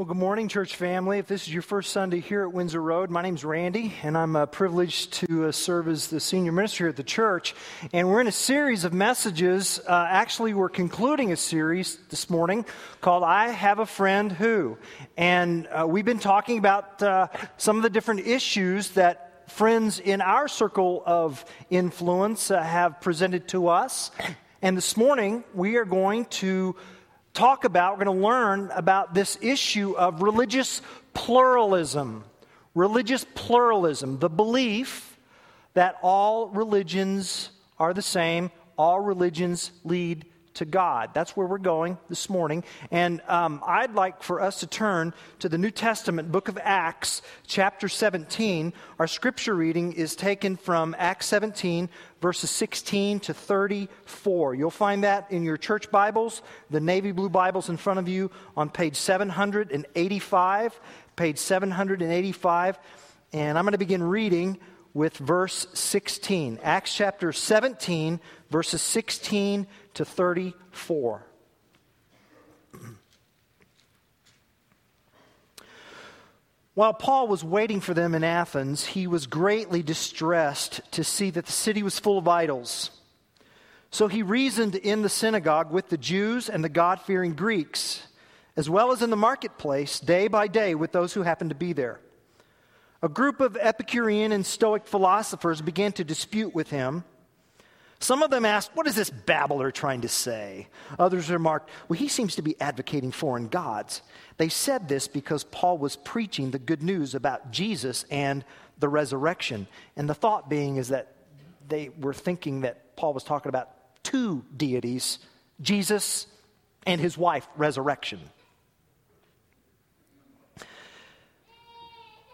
Well, good morning, church family. If this is your first Sunday here at Windsor Road, my name's Randy, and I'm uh, privileged to uh, serve as the senior minister at the church. And we're in a series of messages. Uh, actually, we're concluding a series this morning called I Have a Friend Who. And uh, we've been talking about uh, some of the different issues that friends in our circle of influence uh, have presented to us. And this morning, we are going to talk about, we're going to learn about this issue of religious pluralism. Religious pluralism, the belief that all religions are the same, all religions lead to God. That's where we're going this morning. And um, I'd like for us to turn to the New Testament, book of Acts, chapter 17. Our scripture reading is taken from Acts 17, verses 16 to 34. You'll find that in your church Bibles, the navy blue Bibles in front of you on page 785. Page 785. And I'm going to begin reading with verse 16. Acts chapter 17, verses 16 to 34. While Paul was waiting for them in Athens, he was greatly distressed to see that the city was full of idols. So he reasoned in the synagogue with the Jews and the God fearing Greeks, as well as in the marketplace, day by day, with those who happened to be there. A group of Epicurean and Stoic philosophers began to dispute with him. Some of them asked, What is this babbler trying to say? Others remarked, Well, he seems to be advocating foreign gods. They said this because Paul was preaching the good news about Jesus and the resurrection. And the thought being is that they were thinking that Paul was talking about two deities Jesus and his wife, resurrection.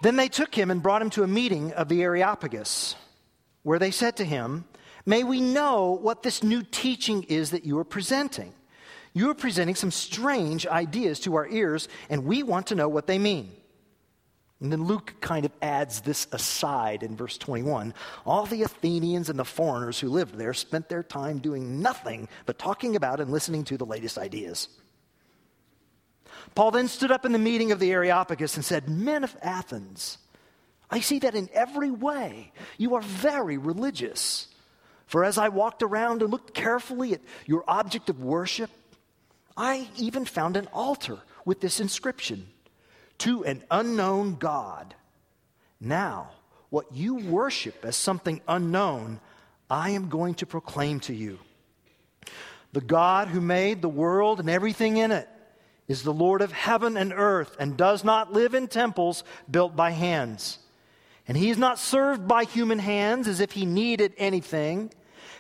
Then they took him and brought him to a meeting of the Areopagus, where they said to him, May we know what this new teaching is that you are presenting. You are presenting some strange ideas to our ears, and we want to know what they mean. And then Luke kind of adds this aside in verse 21. All the Athenians and the foreigners who lived there spent their time doing nothing but talking about and listening to the latest ideas. Paul then stood up in the meeting of the Areopagus and said, Men of Athens, I see that in every way you are very religious. For as I walked around and looked carefully at your object of worship, I even found an altar with this inscription To an unknown God. Now, what you worship as something unknown, I am going to proclaim to you. The God who made the world and everything in it is the Lord of heaven and earth and does not live in temples built by hands. And he is not served by human hands as if he needed anything,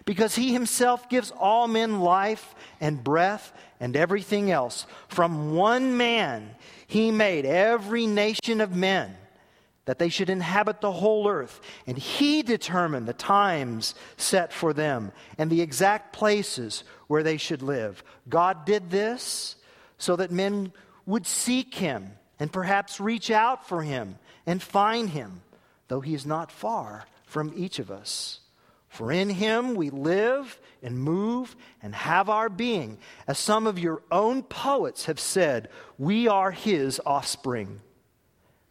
because he himself gives all men life and breath and everything else. From one man he made every nation of men that they should inhabit the whole earth. And he determined the times set for them and the exact places where they should live. God did this so that men would seek him and perhaps reach out for him and find him though he is not far from each of us. For in him we live and move and have our being. As some of your own poets have said, we are his offspring.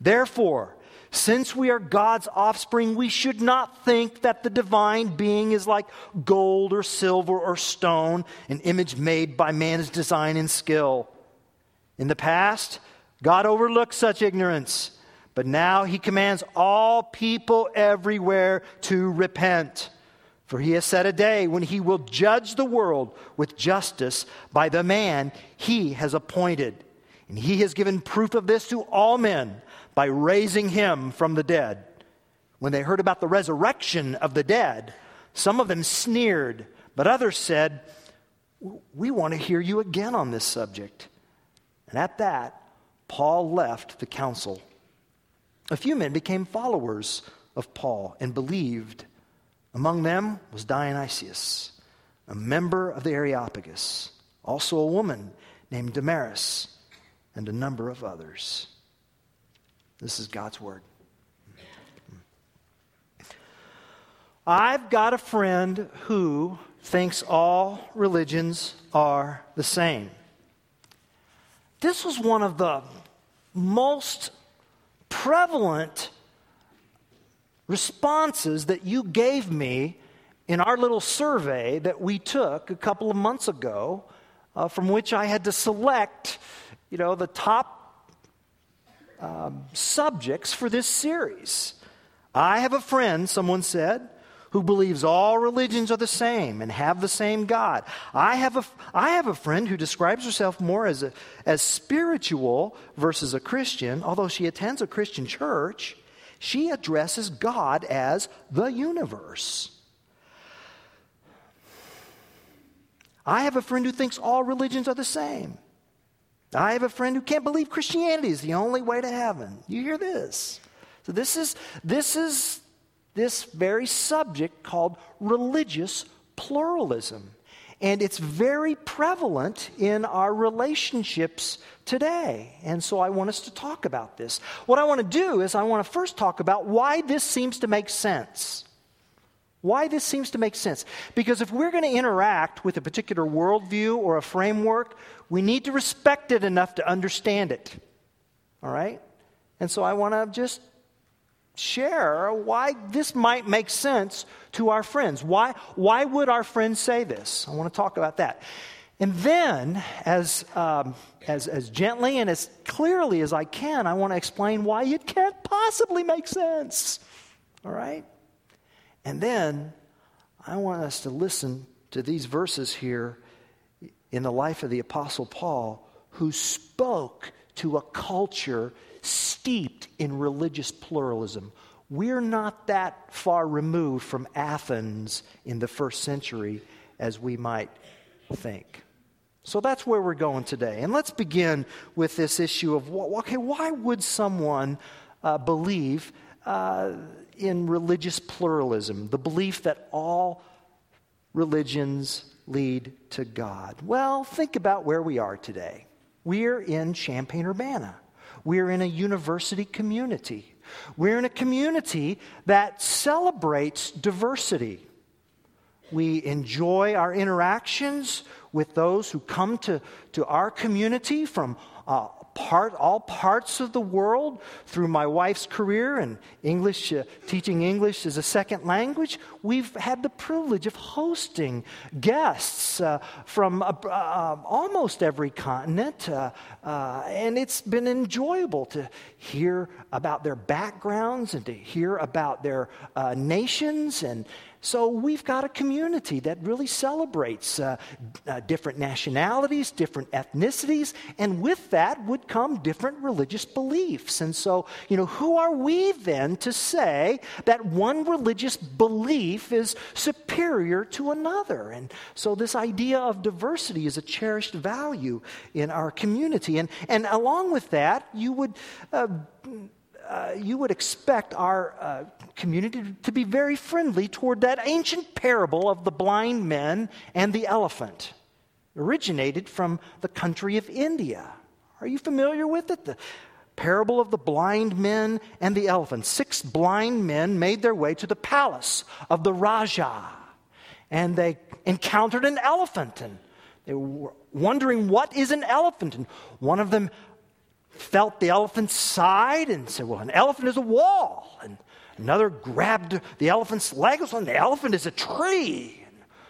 Therefore, since we are God's offspring, we should not think that the divine being is like gold or silver or stone, an image made by man's design and skill. In the past, God overlooked such ignorance but now he commands all people everywhere to repent. For he has set a day when he will judge the world with justice by the man he has appointed. And he has given proof of this to all men by raising him from the dead. When they heard about the resurrection of the dead, some of them sneered, but others said, We want to hear you again on this subject. And at that, Paul left the council. A few men became followers of Paul and believed. Among them was Dionysius, a member of the Areopagus, also a woman named Damaris, and a number of others. This is God's word. I've got a friend who thinks all religions are the same. This was one of the most prevalent responses that you gave me in our little survey that we took a couple of months ago, uh, from which I had to select, you know, the top um, subjects for this series. I have a friend, someone said, who believes all religions are the same and have the same God. I have a, I have a friend who describes herself more as, a, as spiritual versus a Christian, although she attends a Christian church. She addresses God as the universe. I have a friend who thinks all religions are the same. I have a friend who can't believe Christianity is the only way to heaven. You hear this? So this is this is this very subject called religious pluralism. And it's very prevalent in our relationships today. And so I want us to talk about this. What I want to do is I want to first talk about why this seems to make sense. Why this seems to make sense. Because if we're going to interact with a particular worldview or a framework, we need to respect it enough to understand it. All right? And so I want to just share why this might make sense to our friends. Why, why would our friends say this? I want to talk about that. And then, as, um, as, as gently and as clearly as I can, I want to explain why it can't possibly make sense. All right? And then, I want us to listen to these verses here in the life of the Apostle Paul, who spoke to a culture steeped in religious pluralism. We're not that far removed from Athens in the first century as we might think. So that's where we're going today. And let's begin with this issue of okay, why would someone uh, believe uh, in religious pluralism, the belief that all religions lead to God? Well, think about where we are today. We're in Champaign Urbana. We're in a university community. We're in a community that celebrates diversity. We enjoy our interactions with those who come to, to our community from uh, part, all parts of the world through my wife's career and English, uh, teaching English as a second language. We've had the privilege of hosting guests uh, from uh, uh almost every continent, uh, and it's been enjoyable to hear about their backgrounds and to hear about their nations and so we've got a community that really celebrates uh, uh, different nationalities, different ethnicities, and with that would come different religious beliefs. And so, you know, who are we then to say that one religious belief is superior to another? And so this idea of diversity is a cherished value in our community. And, and along with that, you would. Uh, you would expect our uh, community to be very friendly toward that ancient parable of the blind men and the elephant, originated from the country of India. Are you familiar with it? The parable of the blind men and the elephant. Six blind men made their way to the palace of the Raja, and they encountered an elephant, and they were wondering, What is an elephant? And one of them felt the elephant's side and said, Well, an elephant is a wall. And another grabbed the elephant's leg and said, The elephant is a tree.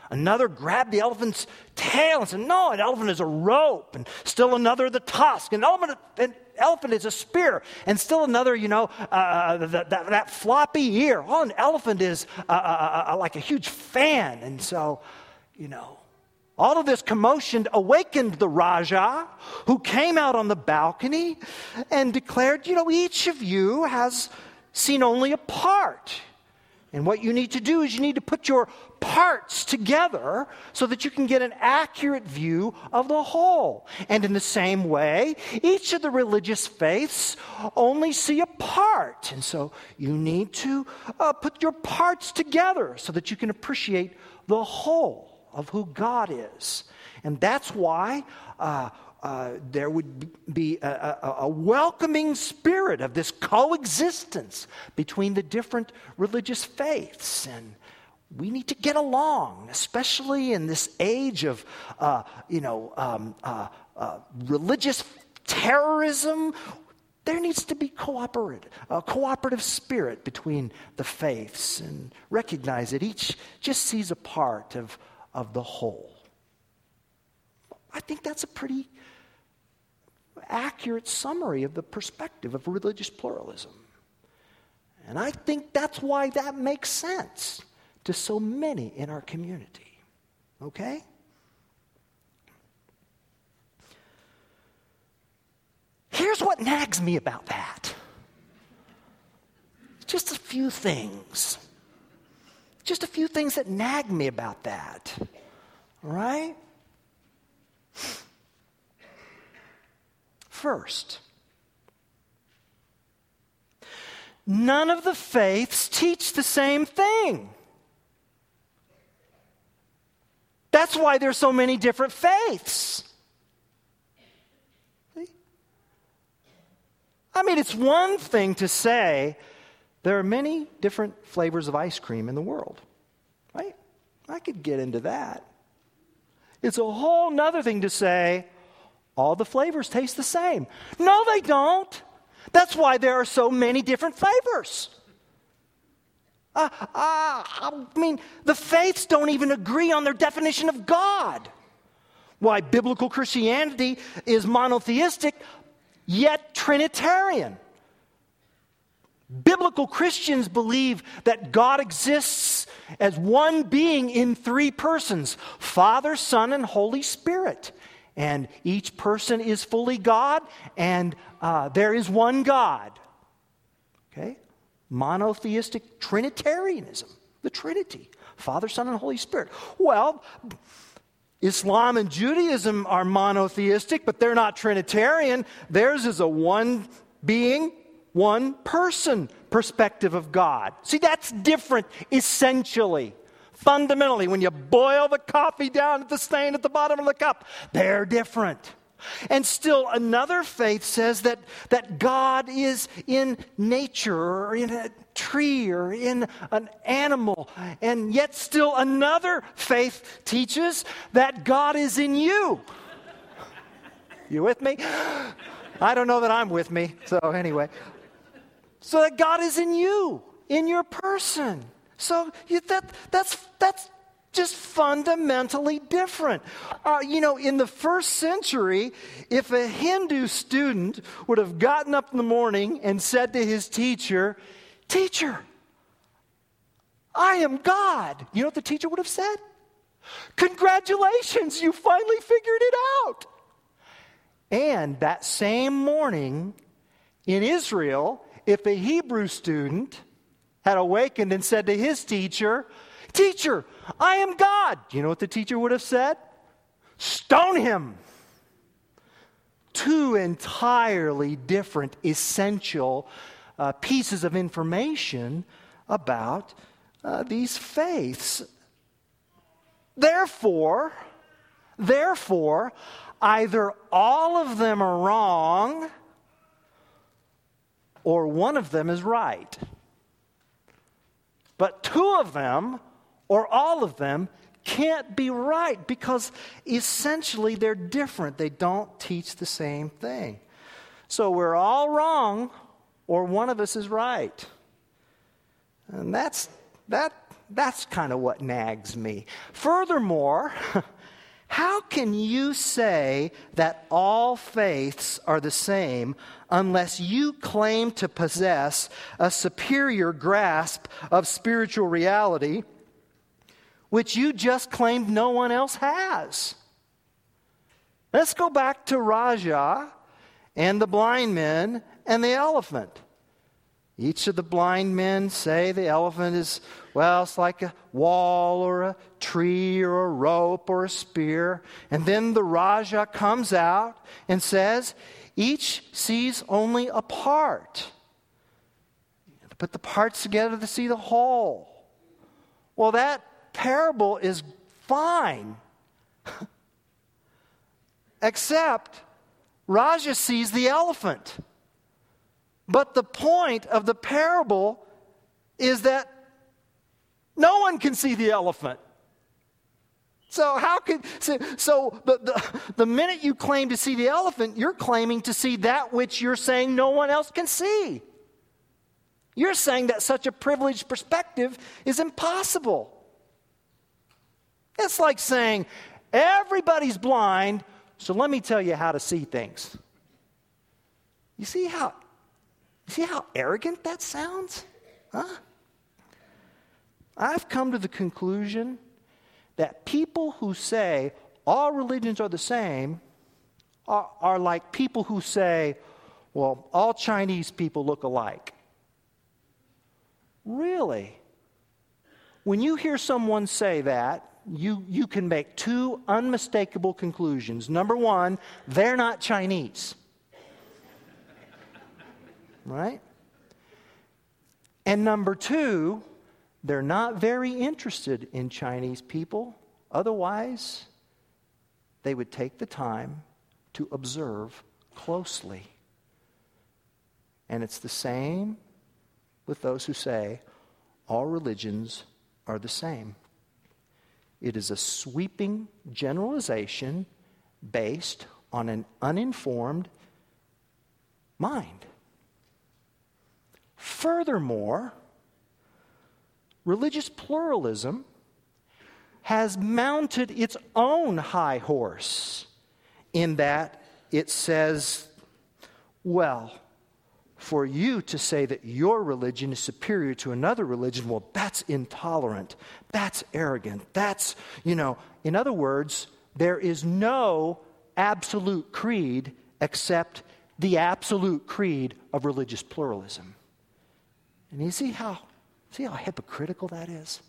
And another grabbed the elephant's tail and said, No, an elephant is a rope. And still another, the tusk. An elephant, an elephant is a spear. And still another, you know, uh, uh that, that, that, floppy ear. Oh, an elephant is uh, uh, uh, like a huge fan. And so, you know, all of this commotion awakened the Raja, who came out on the balcony and declared, You know, each of you has seen only a part. And what you need to do is you need to put your parts together so that you can get an accurate view of the whole. And in the same way, each of the religious faiths only see a part. And so you need to uh, put your parts together so that you can appreciate the whole of who God is. And that's why uh, uh, there would be a, a, a, welcoming spirit of this coexistence between the different religious faiths. And we need to get along, especially in this age of, uh, you know, um, uh, uh, religious terrorism. There needs to be cooperative, a cooperative spirit between the faiths and recognize that each just sees a part of, of the whole. I think that's a pretty accurate summary of the perspective of religious pluralism. And I think that's why that makes sense to so many in our community. Okay? Here's what nags me about that just a few things. Just a few things that nag me about that. right? First, none of the faiths teach the same thing. That's why there's so many different faiths. I mean, it's one thing to say there are many different flavors of ice cream in the world, right? I could get into that. It's a whole nother thing to say all the flavors taste the same. No, they don't. That's why there are so many different flavors. Uh, uh, I mean, the faiths don't even agree on their definition of God. Why biblical Christianity is monotheistic, yet Trinitarian. Biblical Christians believe that God exists as one being in three persons Father, Son, and Holy Spirit. And each person is fully God, and uh, there is one God. Okay? Monotheistic Trinitarianism, the Trinity Father, Son, and Holy Spirit. Well, Islam and Judaism are monotheistic, but they're not Trinitarian. Theirs is a one being, one person perspective of God. See, that's different essentially. Fundamentally, when you boil the coffee down at the stain at the bottom of the cup, they're different. And still, another faith says that, that God is in nature or in a tree or in an animal. And yet, still, another faith teaches that God is in you. You with me? I don't know that I'm with me. So, anyway. So that God is in you, in your person. So that, that's, that's just fundamentally different. Uh, you know, in the first century, if a Hindu student would have gotten up in the morning and said to his teacher, Teacher, I am God, you know what the teacher would have said? Congratulations, you finally figured it out. And that same morning in Israel, if a Hebrew student had awakened and said to his teacher, Teacher, I am God. You know what the teacher would have said? Stone him. Two entirely different, essential uh, pieces of information about uh, these faiths. Therefore, therefore, either all of them are wrong or one of them is right. But two of them or all of them can't be right because essentially they're different. They don't teach the same thing. So we're all wrong, or one of us is right. And that's, that, that's kind of what nags me. Furthermore, how can you say that all faiths are the same unless you claim to possess a superior grasp of spiritual reality? which you just claimed no one else has. Let's go back to Raja and the blind men and the elephant. Each of the blind men say the elephant is, well, it's like a wall or a tree or a rope or a spear. And then the Raja comes out and says, each sees only a part. To put the parts together to see the whole. Well, that parable is fine. Except Raja sees the elephant. But the point of the parable is that no one can see the elephant. So how could so, so the, the, the minute you claim to see the elephant, you're claiming to see that which you're saying no one else can see. You're saying that such a privileged perspective is impossible. It's like saying, everybody's blind, so let me tell you how to see things. You see how see how arrogant that sounds? Huh? I've come to the conclusion that people who say all religions are the same are, are like people who say, well, all Chinese people look alike. Really? When you hear someone say that, you, you can make two unmistakable conclusions. Number one, they're not Chinese. Right? And number two, they're not very interested in Chinese people. Otherwise, they would take the time to observe closely. And it's the same with those who say all religions are the same. It is a sweeping generalization based on an uninformed mind. Furthermore, religious pluralism has mounted its own high horse in that it says, well, for you to say that your religion is superior to another religion, well, that's intolerant. That's arrogant. That's, you know, in other words, there is no absolute creed except the absolute creed of religious pluralism. And you see how, see how hypocritical that is?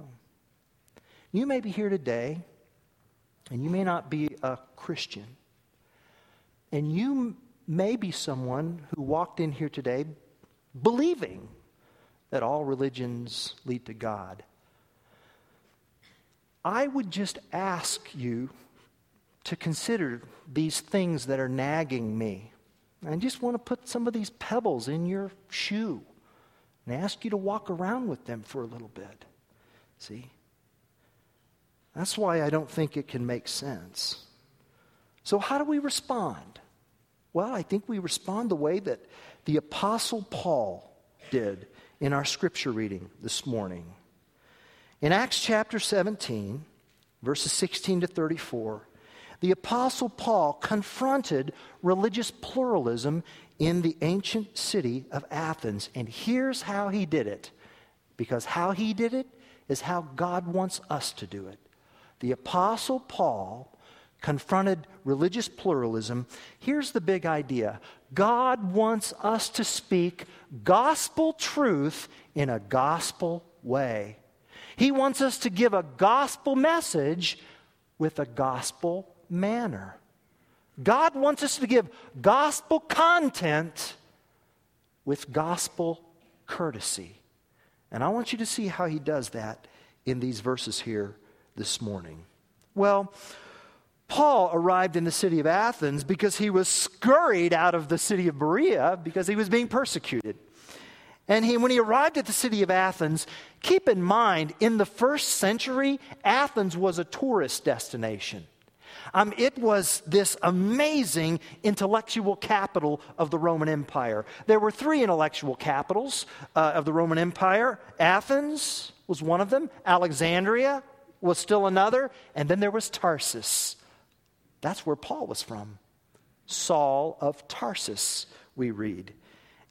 Oh. You may be here today, and you may not be a Christian, and you may be someone who walked in here today believing that all religions lead to God. I would just ask you to consider these things that are nagging me. I just want to put some of these pebbles in your shoe and ask you to walk around with them for a little bit. See? That's why I don't think it can make sense. So, how do we respond? Well, I think we respond the way that the Apostle Paul did in our scripture reading this morning. In Acts chapter 17, verses 16 to 34, the Apostle Paul confronted religious pluralism in the ancient city of Athens. And here's how he did it because how he did it is how God wants us to do it. The Apostle Paul confronted religious pluralism, here's the big idea God wants us to speak gospel truth in a gospel way. He wants us to give a gospel message with a gospel manner. God wants us to give gospel content with gospel courtesy. And I want you to see how he does that in these verses here this morning. Well, Paul arrived in the city of Athens because he was scurried out of the city of Berea because he was being persecuted. And he, when he arrived at the city of Athens, keep in mind, in the first century, Athens was a tourist destination. Um, it was this amazing intellectual capital of the Roman Empire. There were three intellectual capitals uh, of the Roman Empire Athens was one of them, Alexandria was still another, and then there was Tarsus. That's where Paul was from. Saul of Tarsus, we read.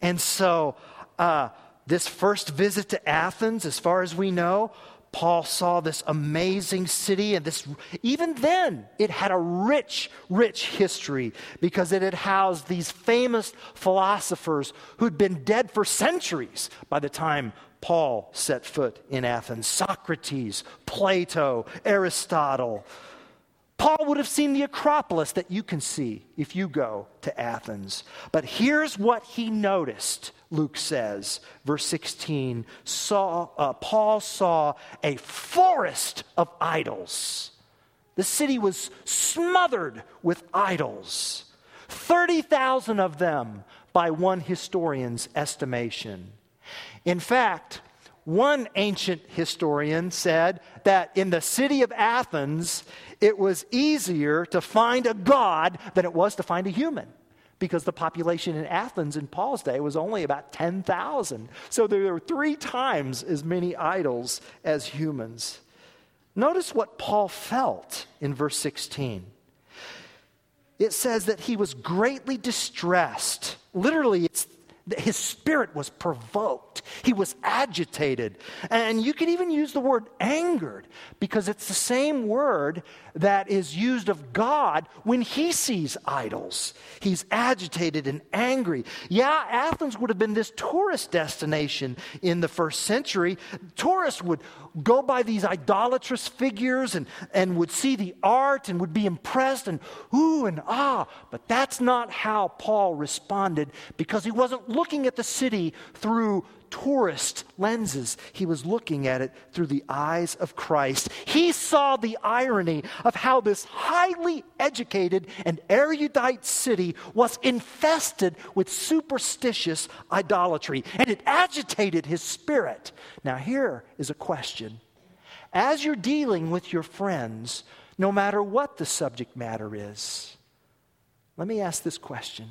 And so, uh, this first visit to Athens, as far as we know, Paul saw this amazing city, and this, even then, it had a rich, rich history because it had housed these famous philosophers who'd been dead for centuries by the time Paul set foot in Athens Socrates, Plato, Aristotle. Paul would have seen the Acropolis that you can see if you go to Athens. But here's what he noticed, Luke says, verse 16 saw, uh, Paul saw a forest of idols. The city was smothered with idols, 30,000 of them by one historian's estimation. In fact, One ancient historian said that in the city of Athens, it was easier to find a god than it was to find a human because the population in Athens in Paul's day was only about 10,000. So there were three times as many idols as humans. Notice what Paul felt in verse 16. It says that he was greatly distressed. Literally, it's his spirit was provoked. He was agitated. And you can even use the word angered because it's the same word that is used of God when he sees idols. He's agitated and angry. Yeah, Athens would have been this tourist destination in the first century. Tourists would go by these idolatrous figures and, and would see the art and would be impressed and ooh and ah. But that's not how Paul responded because he wasn't looking at the city through tourist lenses. He was looking at it through the eyes of Christ. He saw the irony of how this highly educated and erudite city was infested with superstitious idolatry, and it agitated his spirit. Now, here is a question. As you're dealing with your friends, no matter what the subject matter is, let me ask this question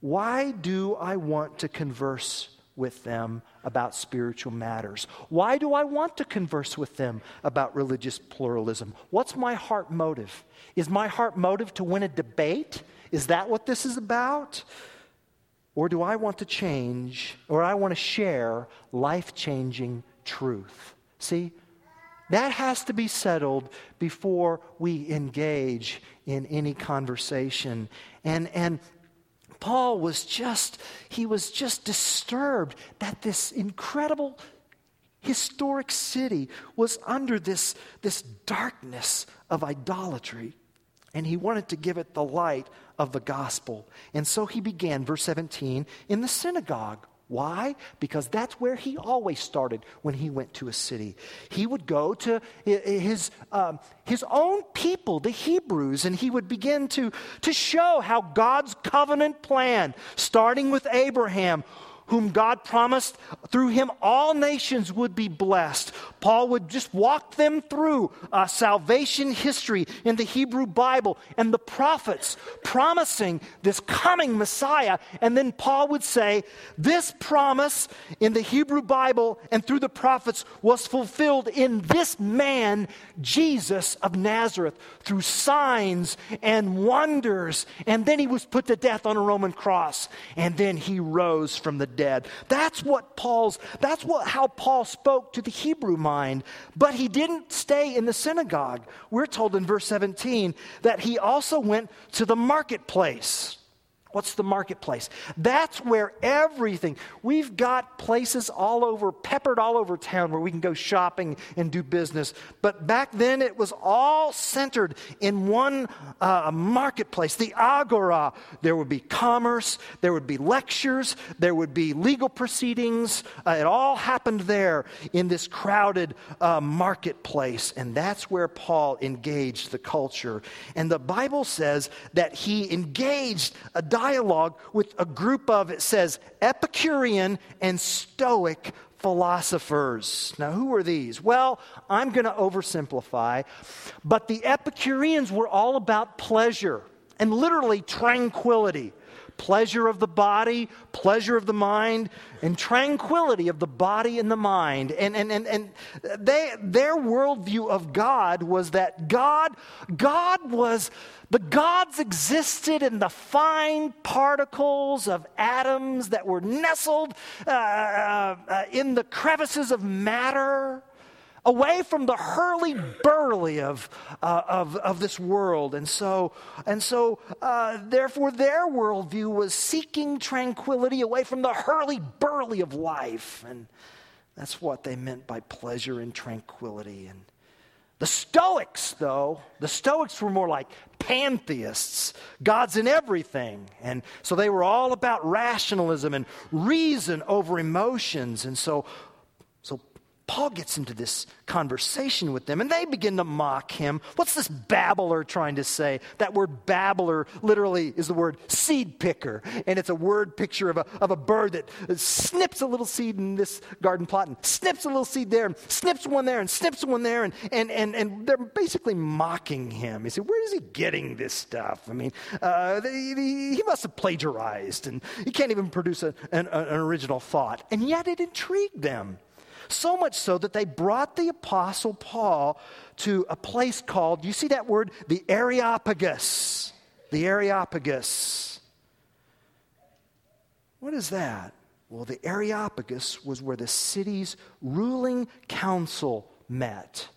Why do I want to converse with them about spiritual matters? Why do I want to converse with them about religious pluralism? What's my heart motive? Is my heart motive to win a debate? Is that what this is about? Or do I want to change, or I want to share life changing truth? See, that has to be settled before we engage in any conversation. And, and Paul was just, he was just disturbed that this incredible historic city was under this, this darkness of idolatry. And he wanted to give it the light of the gospel. And so he began, verse 17, in the synagogue why? Because that's where he always started when he went to a city. He would go to his, um, his own people, the Hebrews, and he would begin to, to show how God's covenant plan, starting with Abraham, whom God promised through him all nations would be blessed. Paul would just walk them through uh, salvation history in the Hebrew Bible and the prophets promising this coming Messiah. And then Paul would say, This promise in the Hebrew Bible and through the prophets was fulfilled in this man, Jesus of Nazareth, through signs and wonders. And then he was put to death on a Roman cross. And then he rose from the dead. That's what Paul's, that's what, how Paul spoke to the Hebrew mind. But he didn't stay in the synagogue. We're told in verse 17 that he also went to the marketplace. What's the marketplace? That's where everything, we've got places all over, peppered all over town where we can go shopping and do business. But back then it was all centered in one uh, marketplace, the agora. There would be commerce, there would be lectures, there would be legal proceedings. Uh, it all happened there in this crowded uh, marketplace. And that's where Paul engaged the culture. And the Bible says that he engaged a dialogue with a group of, it says, Epicurean and Stoic philosophers. Now, who are these? Well, I'm going to oversimplify, but the Epicureans were all about pleasure and literally tranquility pleasure of the body, pleasure of the mind, and tranquility of the body and the mind. And, and, and, and they, their worldview of God was that God, God was, the gods existed in the fine particles of atoms that were nestled uh, uh, in the crevices of matter away from the hurly burly of, uh, of, of this world. And so, and so uh, therefore, their worldview was seeking tranquility away from the hurly burly of life. And that's what they meant by pleasure and tranquility. And the Stoics, though, the Stoics were more like pantheists, God's in everything. And so they were all about rationalism and reason over emotions. And so Paul gets into this conversation with them and they begin to mock him. What's this babbler trying to say? That word babbler literally is the word seed picker, and it's a word picture of a, of a bird that snips a little seed in this garden plot and snips a little seed there and snips one there and snips one there, and, and, and, and they're basically mocking him. You say, Where is he getting this stuff? I mean, uh, he must have plagiarized, and he can't even produce a, an, an original thought. And yet it intrigued them. So much so that they brought the Apostle Paul to a place called, you see that word? The Areopagus. The Areopagus. What is that? Well, the Areopagus was where the city's ruling council met.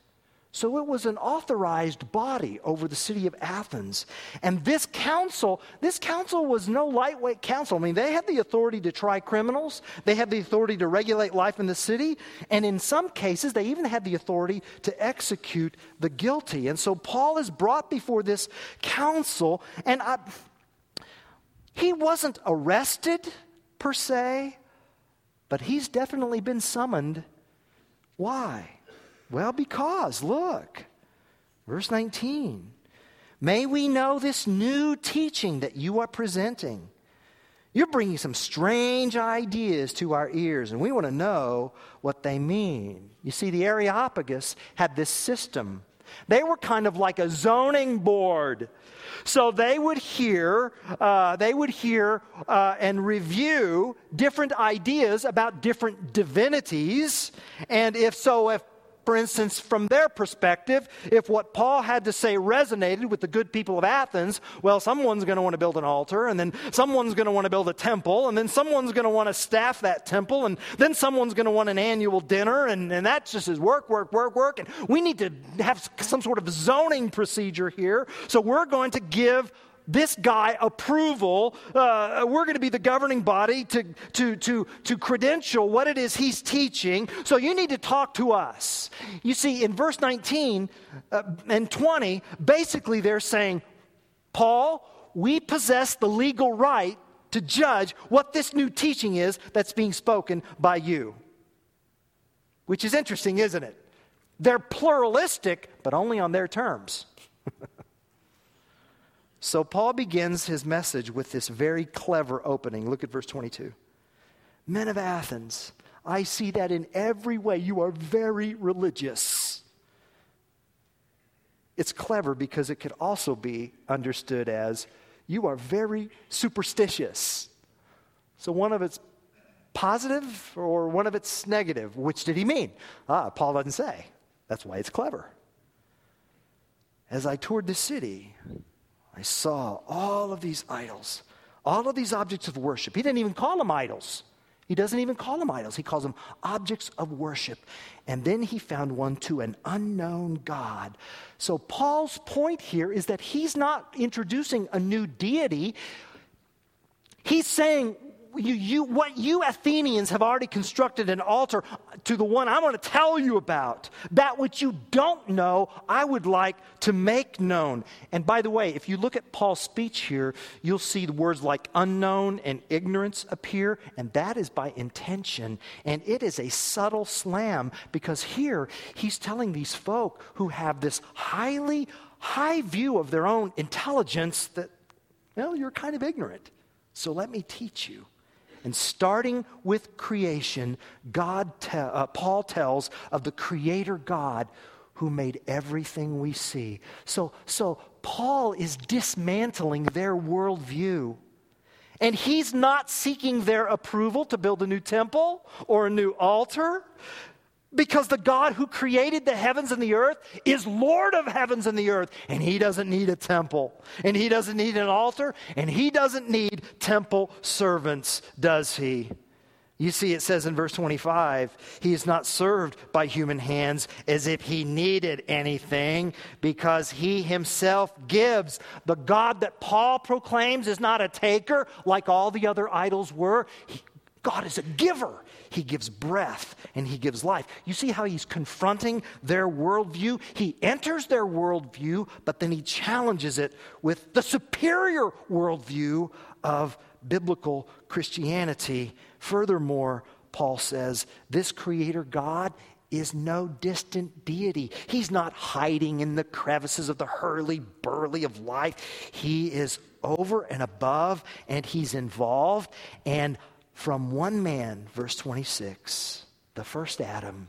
So it was an authorized body over the city of Athens. And this council, this council was no lightweight council. I mean, they had the authority to try criminals, they had the authority to regulate life in the city, and in some cases, they even had the authority to execute the guilty. And so Paul is brought before this council, and I, he wasn't arrested per se, but he's definitely been summoned. Why? Well, because, look, verse 19. May we know this new teaching that you are presenting. You're bringing some strange ideas to our ears, and we want to know what they mean. You see, the Areopagus had this system. They were kind of like a zoning board. So they would hear, uh, they would hear uh, and review different ideas about different divinities. And if so, if for instance, from their perspective, if what Paul had to say resonated with the good people of Athens, well, someone's going to want to build an altar, and then someone's going to want to build a temple, and then someone's going to want to staff that temple, and then someone's going to want an annual dinner, and, and that just is work, work, work, work. And we need to have some sort of zoning procedure here. So we're going to give this guy approval. Uh, we're going to be the governing body to, to, to, to credential what it is he's teaching. So you need to talk to us. You see, in verse 19 uh, and 20, basically they're saying, Paul, we possess the legal right to judge what this new teaching is that's being spoken by you. Which is interesting, isn't it? They're pluralistic, but only on their terms. So Paul begins his message with this very clever opening. Look at verse 22. Men of Athens, I see that in every way you are very religious. It's clever because it could also be understood as you are very superstitious. So one of it's positive or one of it's negative. Which did he mean? Ah, Paul doesn't say. That's why it's clever. As I toured the city, I saw all of these idols, all of these objects of worship. He didn't even call them idols. He doesn't even call them idols. He calls them objects of worship. And then he found one to an unknown God. So Paul's point here is that he's not introducing a new deity. He's saying you, you, what you Athenians have already constructed an altar to the one I want to tell you about. That which you don't know, I would like to make known. And by the way, if you look at Paul's speech here, you'll see the words like unknown and ignorance appear, and that is by intention. And it is a subtle slam because here he's telling these folk who have this highly high view of their own intelligence that, well, you're kind of ignorant. So let me teach you. And starting with creation, God te- uh, Paul tells of the creator God who made everything we see. So, so Paul is dismantling their worldview. And he's not seeking their approval to build a new temple or a new altar. Because the God who created the heavens and the earth is Lord of heavens and the earth, and He doesn't need a temple, and He doesn't need an altar, and He doesn't need temple servants, does He? You see, it says in verse 25, He is not served by human hands as if He needed anything, because He Himself gives. The God that Paul proclaims is not a taker like all the other idols were. He, God is a giver. He gives breath and he gives life. You see how he's confronting their worldview? He enters their worldview, but then he challenges it with the superior worldview of biblical Christianity. Furthermore, Paul says, this creator God is no distant deity. He's not hiding in the crevices of the hurly burly of life. He is over and above, and he's involved. And from one man, verse 26, the first Adam,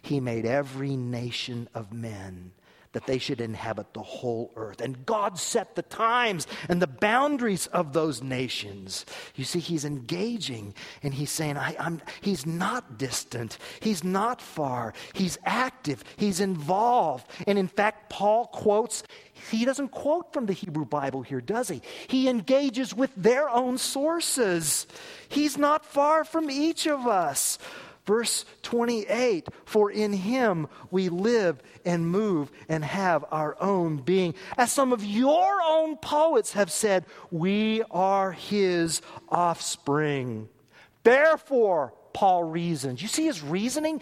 he made every nation of men that they should inhabit the whole earth. And God set the times and the boundaries of those nations. You see, He's engaging and He's saying, I, am He's not distant, He's not far, He's active, He's involved. And in fact, Paul quotes, he doesn't quote from the Hebrew Bible here, does he? He engages with their own sources. He's not far from each of us. Verse 28 For in him we live and move and have our own being. As some of your own poets have said, we are his offspring. Therefore, Paul reasons. You see his reasoning?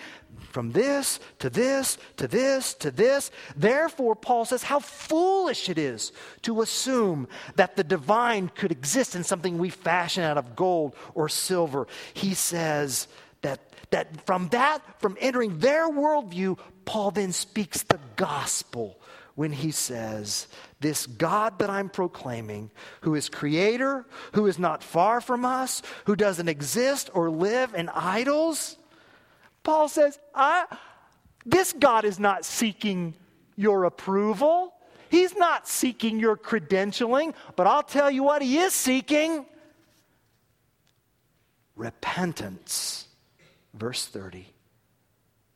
From this to this to this to this. Therefore, Paul says how foolish it is to assume that the divine could exist in something we fashion out of gold or silver. He says, that, from that, from entering their worldview, Paul then speaks the gospel when he says, This God that I'm proclaiming, who is creator, who is not far from us, who doesn't exist or live in idols, Paul says, I, This God is not seeking your approval. He's not seeking your credentialing, but I'll tell you what he is seeking repentance Verse 30.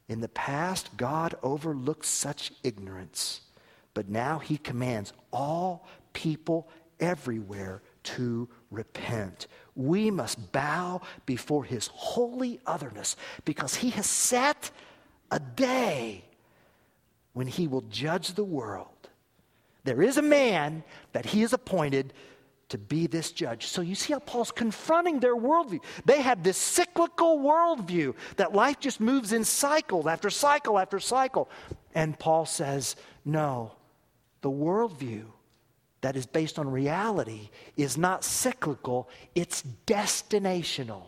In the past, God overlooked such ignorance, but now he commands all people everywhere to repent. We must bow before his holy otherness because he has set a day when he will judge the world. There is a man that he has appointed to be this judge. So you see how Paul's confronting their worldview. They had this cyclical worldview that life just moves in cycle after cycle after cycle. And Paul says, no, the worldview that is based on reality is not cyclical, it's destinational.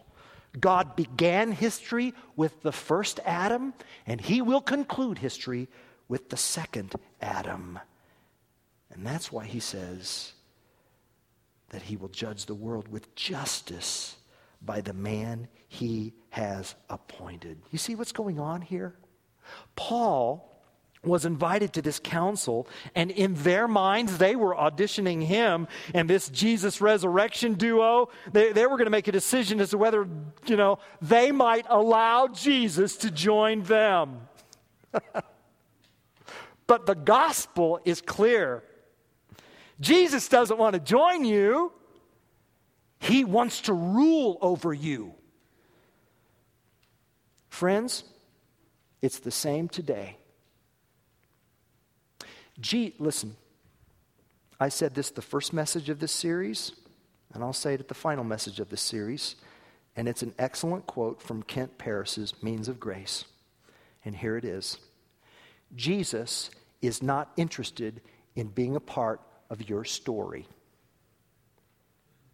God began history with the first Adam, and he will conclude history with the second Adam. And that's why he says, that he will judge the world with justice by the man he has appointed. You see what's going on here? Paul was invited to this council, and in their minds, they were auditioning him and this Jesus resurrection duo. They, they were going to make a decision as to whether, you know, they might allow Jesus to join them. but the gospel is clear. Jesus doesn't want to join you, He wants to rule over you. Friends, it's the same today. G, listen, I said this the first message of this series, and I'll say it at the final message of this series. And it's an excellent quote from Kent Paris's Means of Grace. And here it is Jesus is not interested in being a part of your story.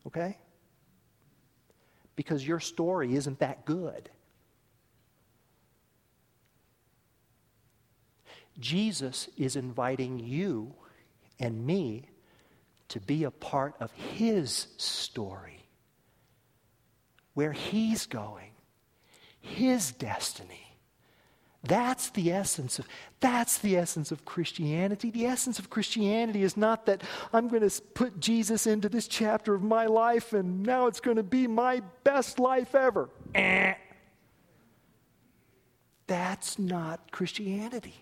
Okay? Because your story isn't that good. Jesus is inviting you and me to be a part of his story, where he's going, his destiny. That's the essence of that's the essence of Christianity. The essence of Christianity is not that I'm going to put Jesus into this chapter of my life and now it's going to be my best life ever. Eh. That's not Christianity.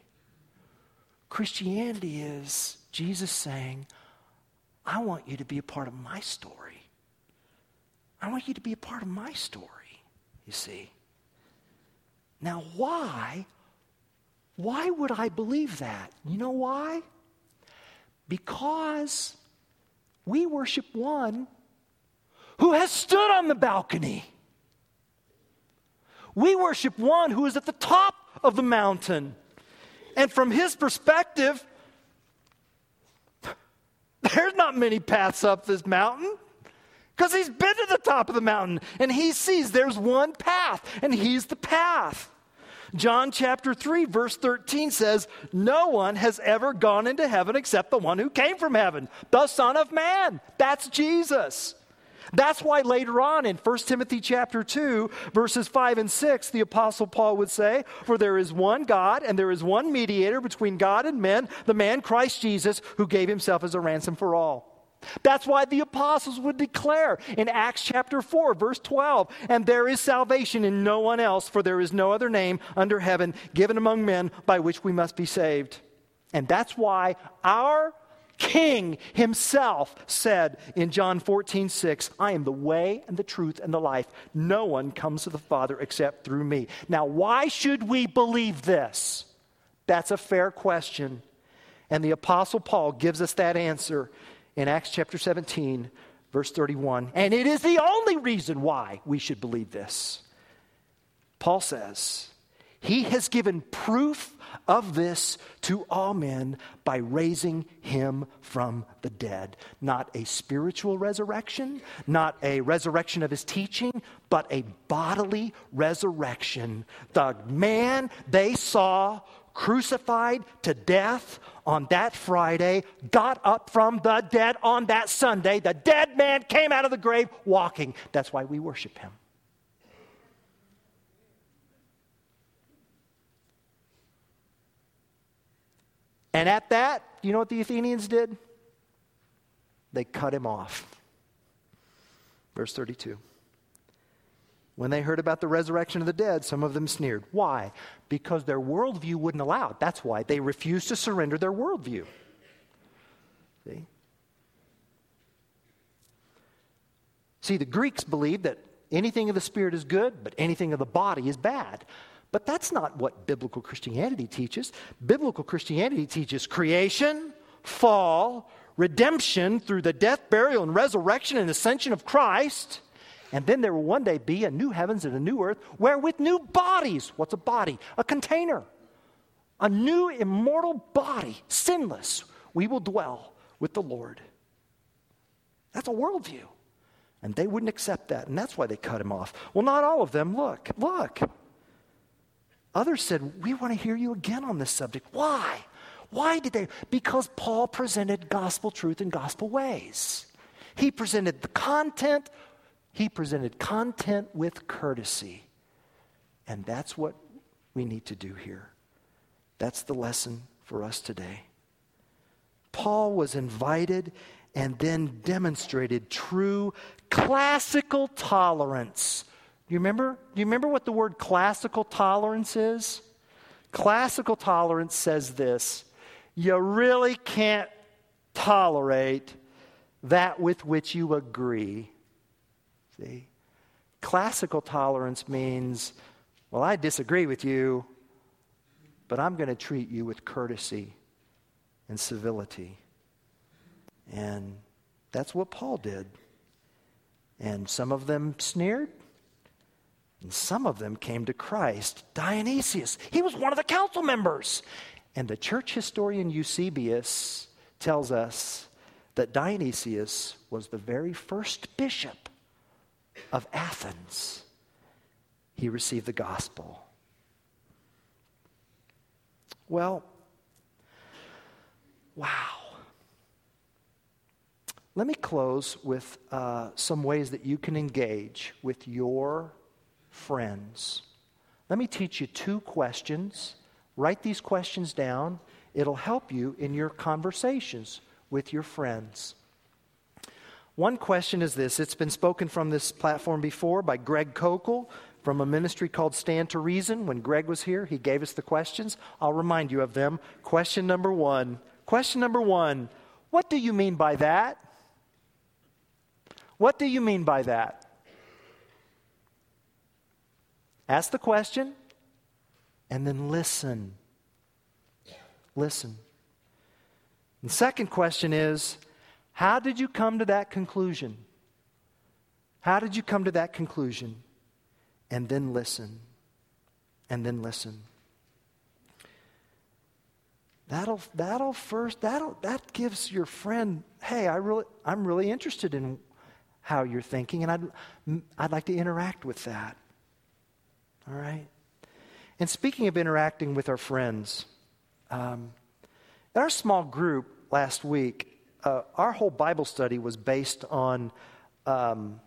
Christianity is Jesus saying, I want you to be a part of my story. I want you to be a part of my story, you see. Now, why? Why would I believe that? You know why? Because we worship one who has stood on the balcony. We worship one who is at the top of the mountain. And from his perspective, there's not many paths up this mountain because he's been to the top of the mountain and he sees there's one path and he's the path. John chapter 3, verse 13 says, No one has ever gone into heaven except the one who came from heaven, the Son of Man. That's Jesus. That's why later on in 1 Timothy chapter 2, verses 5 and 6, the apostle Paul would say, "For there is one God and there is one mediator between God and men, the man Christ Jesus, who gave himself as a ransom for all." That's why the apostles would declare in Acts chapter 4, verse 12, and there is salvation in no one else, for there is no other name under heaven given among men by which we must be saved. And that's why our King himself said in John 14, 6, I am the way and the truth and the life. No one comes to the Father except through me. Now, why should we believe this? That's a fair question. And the Apostle Paul gives us that answer in Acts chapter 17, verse 31. And it is the only reason why we should believe this. Paul says, He has given proof of this to all men by raising him from the dead. Not a spiritual resurrection, not a resurrection of his teaching, but a bodily resurrection. The man they saw crucified to death on that Friday, got up from the dead on that Sunday. The dead man came out of the grave walking. That's why we worship him. And at that, you know what the Athenians did? They cut him off. Verse 32. When they heard about the resurrection of the dead, some of them sneered. Why? Because their worldview wouldn't allow it. That's why. They refused to surrender their worldview. See? See, the Greeks believed that anything of the Spirit is good, but anything of the body is bad. But that's not what biblical Christianity teaches. Biblical Christianity teaches creation, fall, redemption through the death, burial, and resurrection and ascension of Christ. And then there will one day be a new heavens and a new earth where with new bodies, what's a body? A container. A new immortal body, sinless, we will dwell with the Lord. That's a worldview. And they wouldn't accept that, and that's why they cut him off. Well, not all of them. Look, look. Others said, We want to hear you again on this subject. Why? Why did they? Because Paul presented gospel truth in gospel ways. He presented the content, he presented content with courtesy. And that's what we need to do here. That's the lesson for us today. Paul was invited and then demonstrated true classical tolerance you remember? Do you remember what the word classical tolerance is? Classical tolerance says this you really can't tolerate that with which you agree. Classical tolerance means, well, I disagree with you, but I'm going to treat you with courtesy and civility. And that's what Paul did. And some of them sneered, and some of them came to Christ. Dionysius, he was one of the council members. And the church historian Eusebius tells us that Dionysius was the very first bishop of Athens. He received the gospel. Well, wow. Let me close with uh, some ways that you can engage with your friends. Let me teach you two questions. Write these questions down. It'll help you in your conversations with your friends. One question is this it's been spoken from this platform before by Greg Koukl from a ministry called Stand to Reason. When Greg was here, he gave us the questions. I'll remind you of them. Question number one. Question number one What do you mean by that? What do you mean by that? Ask the question and then listen. Listen. The second question is how did you come to that conclusion? How did you come to that conclusion? And then listen. And then listen. That'll, that'll first, that'll, that gives your friend, hey, I really, I'm really interested in how you're thinking, and I'd, I'd like to interact with that. All right? And speaking of interacting with our friends, um, in our small group last week, uh, our whole Bible study was based on um,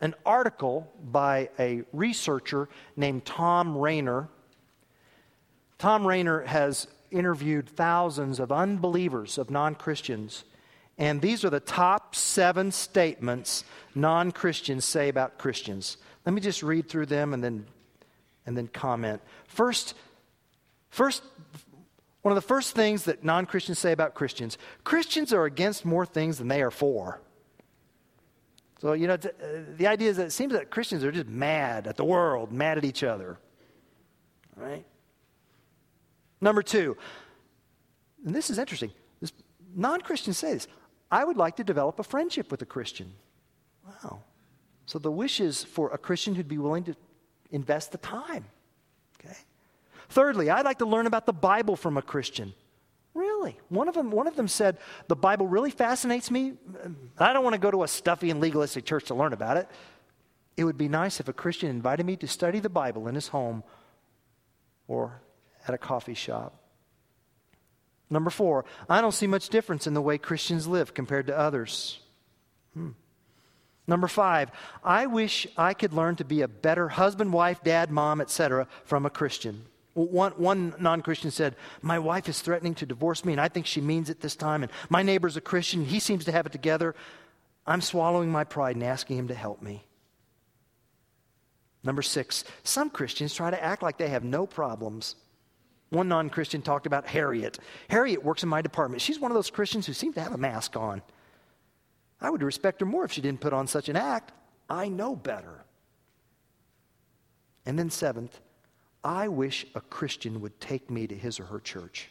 an article by a researcher named Thom Rainer. Thom Rainer has interviewed thousands of unbelievers, of non Christians, and these are the top seven statements non Christians say about Christians. Let me just read through them and then, and then comment. First, first, one of the first things that non Christians say about Christians Christians are against more things than they are for. So, you know, uh, the idea is that it seems that Christians are just mad at the world, mad at each other. Right? Number two, and this is interesting. Non Christians say this I would like to develop a friendship with a Christian. Wow. So the wish is for a Christian who'd be willing to invest the time. Okay. Thirdly, I'd like to learn about the Bible from a Christian. Really? One of them, one of them said, The Bible really fascinates me. I don't want to go to a stuffy and legalistic church to learn about it. It would be nice if a Christian invited me to study the Bible in his home or at a coffee shop. Number four, I don't see much difference in the way Christians live compared to others. Hmm. Number five, I wish I could learn to be a better husband, wife, dad, mom, etc. from a Christian. One, one non Christian said, My wife is threatening to divorce me, and I think she means it this time. And my neighbor's a Christian, he seems to have it together. I'm swallowing my pride and asking him to help me. Number six, some Christians try to act like they have no problems. One non Christian talked about Harriet. Harriet works in my department. She's one of those Christians who seem to have a mask on. I would respect her more if she didn't put on such an act. I know better. And then, seventh, I wish a Christian would take me to his or her church.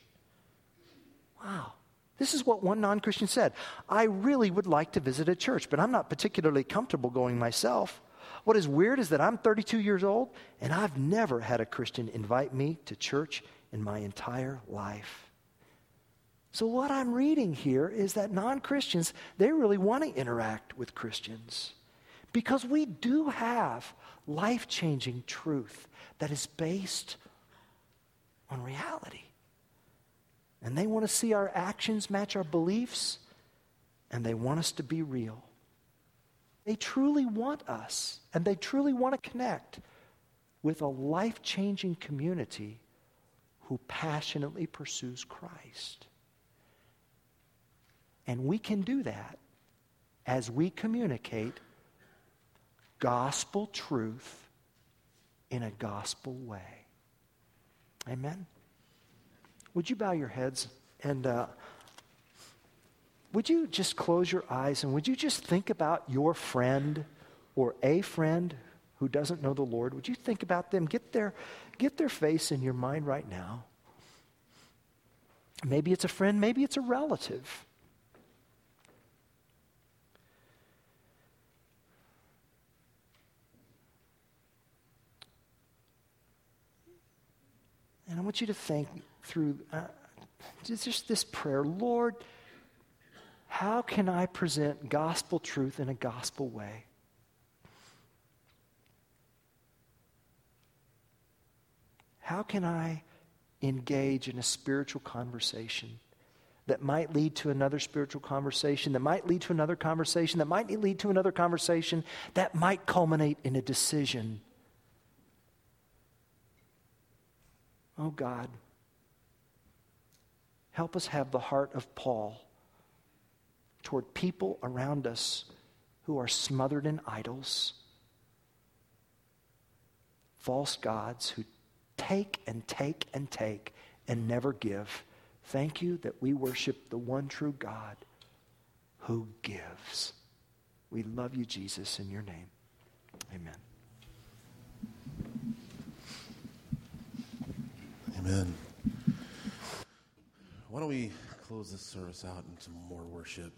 Wow. This is what one non Christian said. I really would like to visit a church, but I'm not particularly comfortable going myself. What is weird is that I'm 32 years old and I've never had a Christian invite me to church in my entire life. So, what I'm reading here is that non Christians, they really want to interact with Christians because we do have life changing truth that is based on reality. And they want to see our actions match our beliefs, and they want us to be real. They truly want us, and they truly want to connect with a life changing community who passionately pursues Christ. And we can do that as we communicate gospel truth in a gospel way. Amen? Would you bow your heads and uh, would you just close your eyes and would you just think about your friend or a friend who doesn't know the Lord? Would you think about them? Get their, get their face in your mind right now. Maybe it's a friend, maybe it's a relative. And I want you to think through uh, just this prayer Lord, how can I present gospel truth in a gospel way? How can I engage in a spiritual conversation that might lead to another spiritual conversation, that might lead to another conversation, that might lead to another conversation, that might culminate in a decision? Oh God, help us have the heart of Paul toward people around us who are smothered in idols, false gods who take and take and take and never give. Thank you that we worship the one true God who gives. We love you, Jesus, in your name. Amen. Amen. Why don't we close this service out into more worship?